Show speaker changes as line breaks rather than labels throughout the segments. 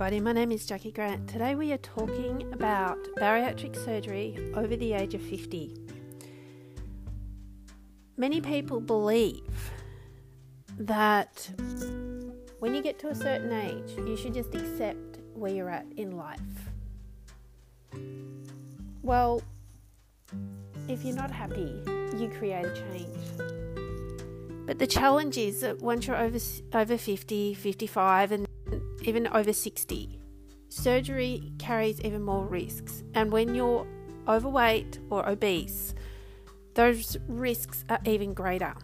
everybody. My name is Jacqui Grant. Today we are talking about bariatric surgery over the age of 50. Many people believe that when you get to a certain age, you should just accept where you're at in life. Well, if you're not happy, you create a change. But the challenge is that once you're over over 50, 55 and even over 60, surgery carries even more risks. And when you're overweight or obese, those risks are even greater.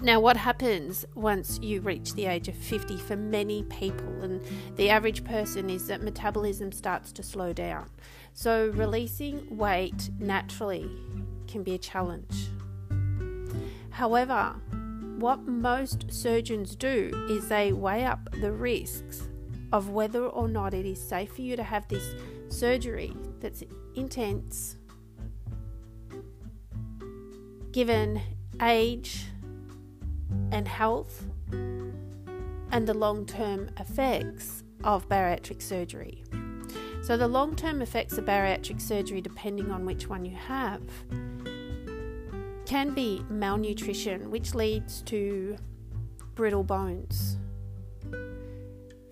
Now, what happens once you reach the age of 50 for many people, and the average person, is that metabolism starts to slow down. So, releasing weight naturally can be a challenge. However, what most surgeons do is they weigh up the risks of whether or not it is safe for you to have this surgery that's intense, given age and health, and the long term effects of bariatric surgery. So, the long term effects of bariatric surgery, depending on which one you have, can be malnutrition, which leads to brittle bones.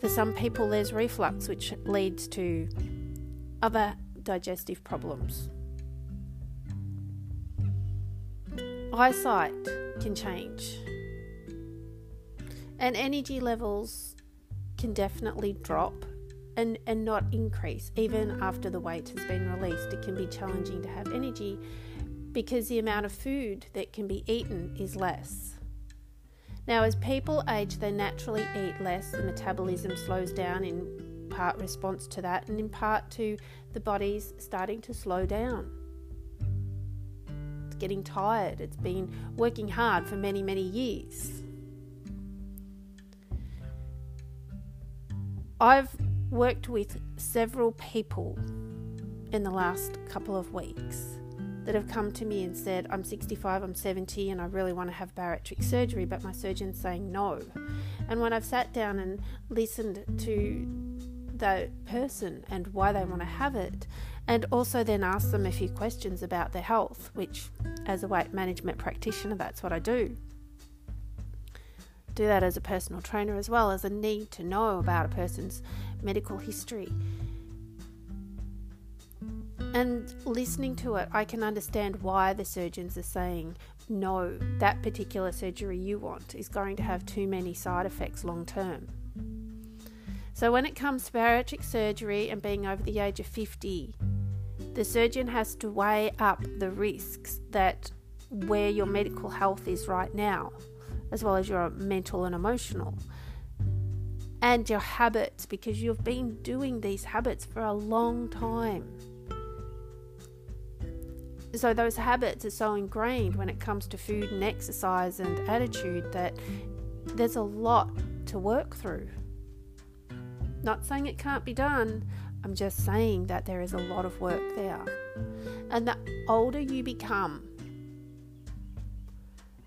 For some people, there's reflux, which leads to other digestive problems. Eyesight can change, and energy levels can definitely drop and, and not increase. Even after the weight has been released, it can be challenging to have energy because the amount of food that can be eaten is less. Now, as people age, they naturally eat less, the metabolism slows down in part response to that, and in part to the body's starting to slow down. It's getting tired, it's been working hard for many, many years. I've worked with several people in the last couple of weeks that have come to me and said, I'm 65, I'm 70, and I really want to have bariatric surgery, but my surgeon's saying no. And when I've sat down and listened to the person and why they want to have it, and also then ask them a few questions about their health, which, as a weight management practitioner, that's what I do. Do that as a personal trainer as well as a need to know about a person's medical history and listening to it, I can understand why the surgeons are saying, no, that particular surgery you want is going to have too many side effects long term. So, when it comes to bariatric surgery and being over the age of 50, the surgeon has to weigh up the risks that where your medical health is right now, as well as your mental and emotional, and your habits, because you've been doing these habits for a long time so those habits are so ingrained when it comes to food and exercise and attitude that there's a lot to work through. Not saying it can't be done, I'm just saying that there is a lot of work there. And the older you become,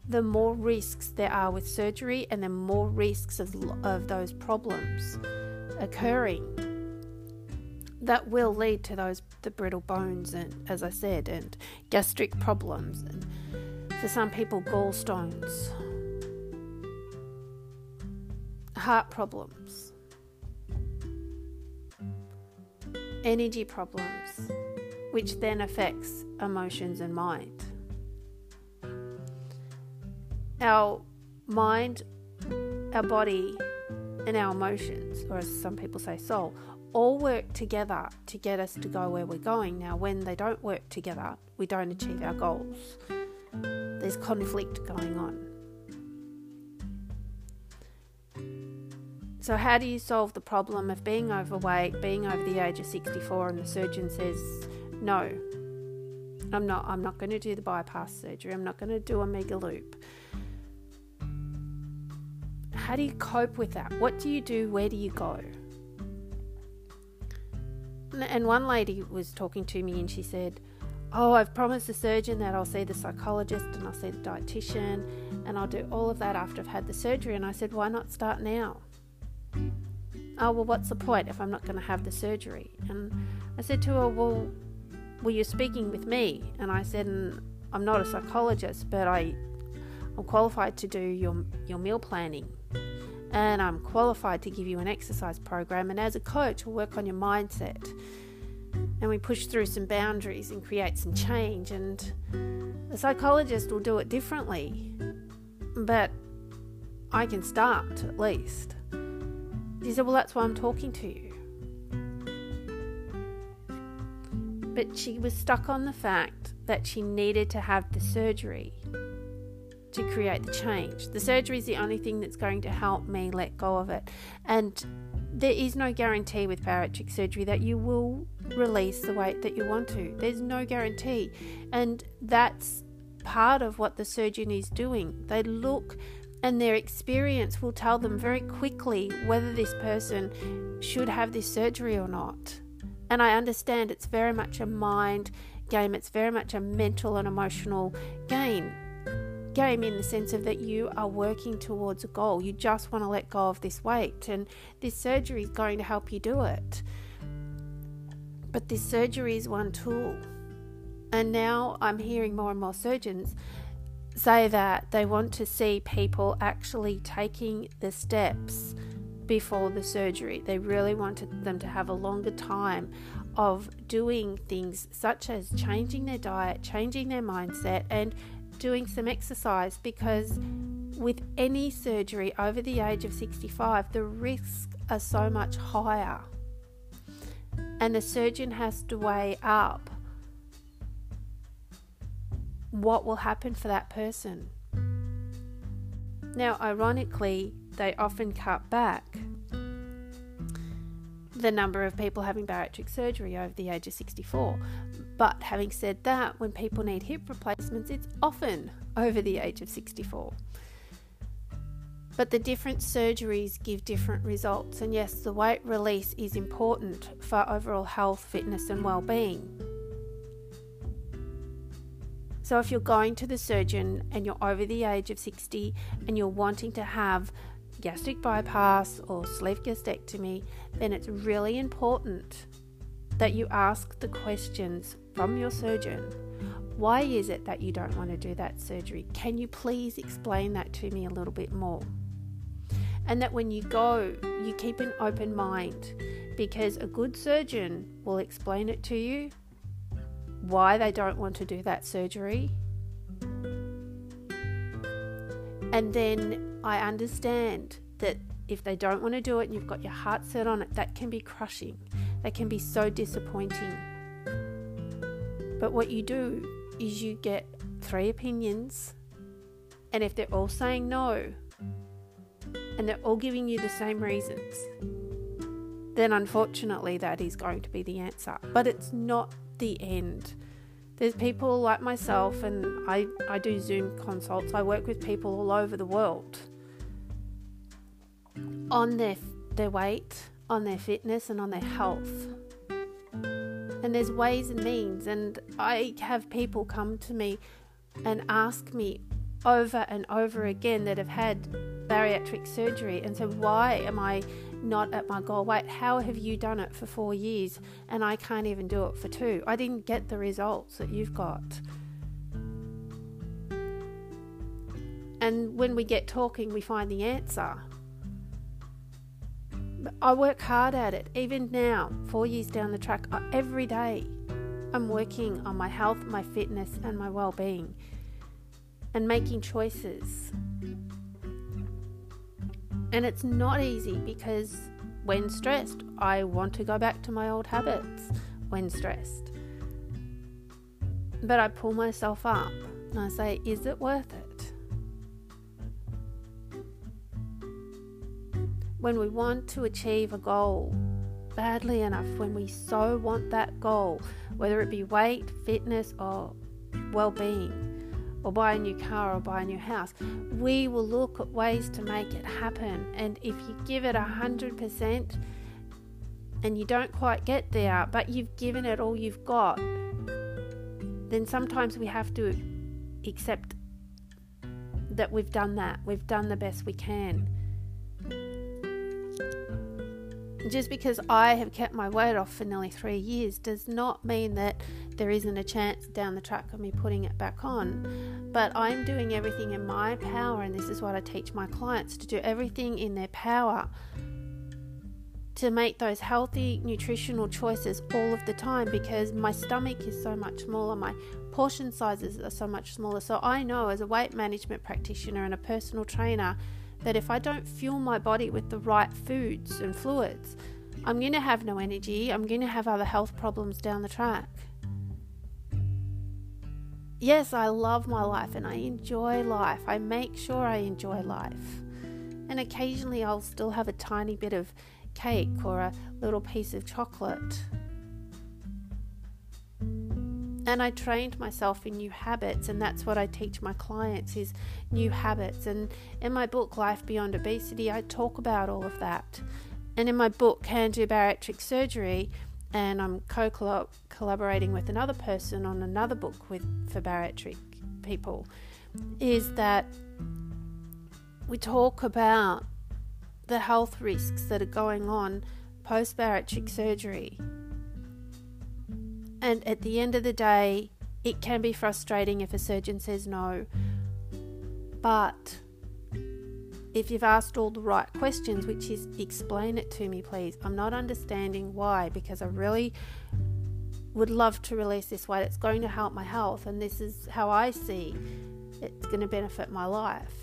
the more risks there are with surgery and the more risks of, of those problems occurring that will lead to those the brittle bones and as I said and gastric problems and for some people gallstones. Heart problems. Energy problems which then affects emotions and mind. Our mind our body and our emotions or as some people say soul all work together to get us to go where we're going. Now, when they don't work together, we don't achieve our goals. There's conflict going on. So, how do you solve the problem of being overweight, being over the age of 64, and the surgeon says, No, I'm not, I'm not going to do the bypass surgery, I'm not going to do omega loop? How do you cope with that? What do you do? Where do you go? And one lady was talking to me and she said, Oh, I've promised the surgeon that I'll see the psychologist and I'll see the dietitian and I'll do all of that after I've had the surgery. And I said, Why not start now? Oh, well, what's the point if I'm not going to have the surgery? And I said to her, Well, well, you're speaking with me. And I said, I'm not a psychologist, but I, I'm qualified to do your, your meal planning. And I'm qualified to give you an exercise program. And as a coach, we'll work on your mindset. And we push through some boundaries and create some change. And the psychologist will do it differently. But I can start at least. She said, Well, that's why I'm talking to you. But she was stuck on the fact that she needed to have the surgery to create the change. The surgery is the only thing that's going to help me let go of it. And there is no guarantee with bariatric surgery that you will release the weight that you want to. There's no guarantee. And that's part of what the surgeon is doing. They look and their experience will tell them very quickly whether this person should have this surgery or not. And I understand it's very much a mind game, it's very much a mental and emotional game. Game in the sense of that you are working towards a goal. You just want to let go of this weight, and this surgery is going to help you do it. But this surgery is one tool. And now I'm hearing more and more surgeons say that they want to see people actually taking the steps before the surgery. They really wanted them to have a longer time of doing things such as changing their diet, changing their mindset, and doing some exercise because with any surgery over the age of 65, the risks are so much higher. And the surgeon has to weigh up what will happen for that person. Now, ironically, they often cut back the number of people having bariatric surgery over the age of 64. But having said that, when people need hip replacements, it's often over the age of 64. But the different surgeries give different results, and yes, the weight release is important for overall health, fitness, and well being. So, if you're going to the surgeon and you're over the age of 60 and you're wanting to have gastric bypass or sleeve gastrectomy, then it's really important that you ask the questions from your surgeon. Why is it that you don't want to do that surgery? Can you please explain that to me a little bit more? And that when you go, you keep an open mind because a good surgeon will explain it to you why they don't want to do that surgery. And then I understand that if they don't want to do it and you've got your heart set on it, that can be crushing. That can be so disappointing. But what you do is you get three opinions, and if they're all saying no, and they're all giving you the same reasons, then unfortunately that is going to be the answer. But it's not the end. There's people like myself, and I, I do Zoom consults. I work with people all over the world on their, their weight, on their fitness, and on their health. And there's ways and means, and I have people come to me and ask me over and over again that have had bariatric surgery and so why am I not at my goal weight. How have you done it for four years and I can't even do it for two? I didn't get the results that you've got. And when we get talking, we find the answer. I work hard at it. Even now, four years down the track, uh, every day I'm working on my health, my fitness, and my well being and making choices. And it's not easy because when stressed, I want to go back to my old habits when stressed. But I pull myself up and I say, is it worth it? When we want to achieve a goal badly enough, when we so want that goal, whether it be weight, fitness, or well being, or buy a new car or buy a new house. We will look at ways to make it happen. And if you give it a hundred percent and you don't quite get there, but you've given it all you've got, then sometimes we have to accept that we've done that. We've done the best we can. Just because I have kept my weight off for nearly three years does not mean that there isn't a chance down the track of me putting it back on. But I'm doing everything in my power, and this is what I teach my clients to do everything in their power to make those healthy nutritional choices all of the time because my stomach is so much smaller, my portion sizes are so much smaller. So I know as a weight management practitioner and a personal trainer that if I don't fuel my body with the right foods and fluids, I'm going to have no energy, I'm going to have other health problems down the track. Yes, I love my life and I enjoy life. I make sure I enjoy life. And occasionally I'll still have a tiny bit of cake or a little piece of chocolate. And I trained myself in new habits, and that's what I teach my clients is new habits. And in my book Life Beyond Obesity, I talk about all of that. And in my book Can Do Bariatric Surgery, and I'm co collaborating with another person on another book with for bariatric people, is that we talk about the health risks that are going on post bariatric surgery. And at the end of the day, it can be frustrating if a surgeon says no. But if you've asked all the right questions, which is explain it to me, please. I'm not understanding why because I really would love to release this weight. It's going to help my health, and this is how I see it's going to benefit my life.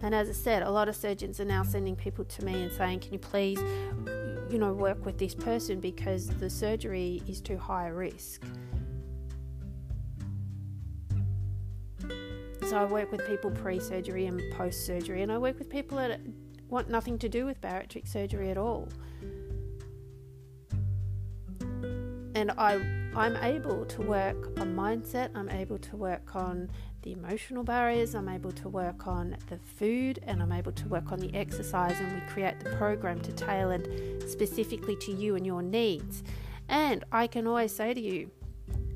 And as I said, a lot of surgeons are now sending people to me and saying, Can you please, you know, work with this person because the surgery is too high a risk. So I work with people pre surgery and post surgery, and I work with people that want nothing to do with bariatric surgery at all. And I, I'm able to work on mindset, I'm able to work on the emotional barriers, I'm able to work on the food, and I'm able to work on the exercise, and we create the program to tailored specifically to you and your needs. And I can always say to you,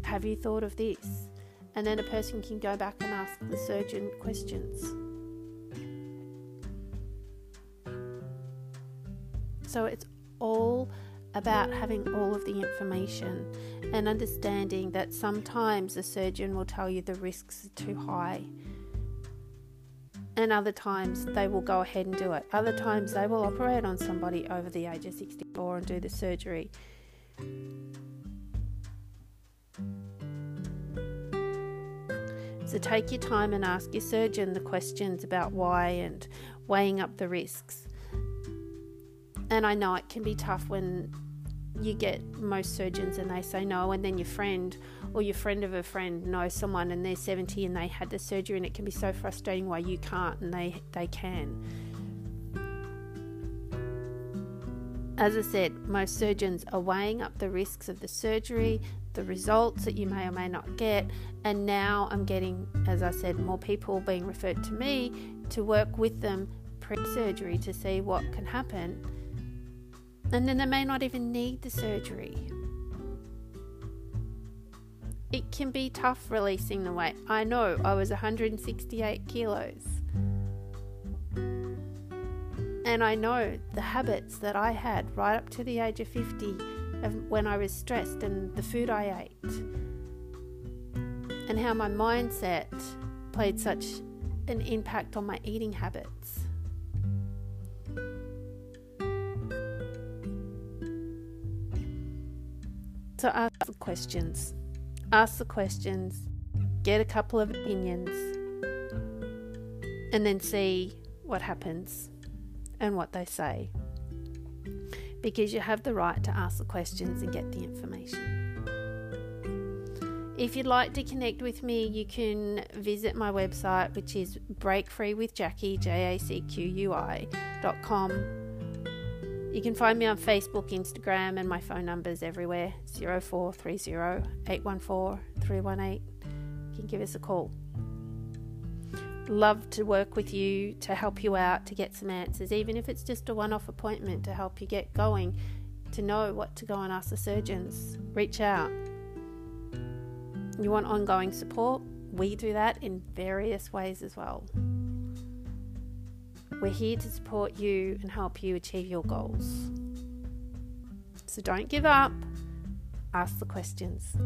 Have you thought of this? And then a person can go back and ask the surgeon questions. So it's all about having all of the information and understanding that sometimes a surgeon will tell you the risks are too high. And other times they will go ahead and do it. Other times they will operate on somebody over the age of 64 and do the surgery. So take your time and ask your surgeon the questions about why and weighing up the risks. And I know it can be tough when you get most surgeons and they say no, and then your friend or your friend of a friend knows someone and they're 70 and they had the surgery, and it can be so frustrating why you can't and they, they can. As I said, most surgeons are weighing up the risks of the surgery, the results that you may or may not get, and now I'm getting, as I said, more people being referred to me to work with them pre surgery to see what can happen and then they may not even need the surgery. It can be tough releasing the weight. I know I was 168 kilos. And I know the habits that I had right up to the age of 50 of when I was stressed and the food I ate. And how my mindset played such an impact on my eating habits. So ask the questions. Ask the questions, get a couple of opinions, and then see what happens and what they say. Because you have the right to ask the questions and get the information. If you'd like to connect with me, you can visit my website, which is breakfreewithjacqui, J-A-C-Q-U-I, dot com you can find me on Facebook, Instagram, and my phone numbers everywhere 0430 814 318. You can give us a call. Love to work with you to help you out to get some answers, even if it's just a one off appointment to help you get going, to know what to go and ask the surgeons. Reach out. You want ongoing support? We do that in various ways as well. We're here to support you and help you achieve your goals. So don't give up, ask the questions.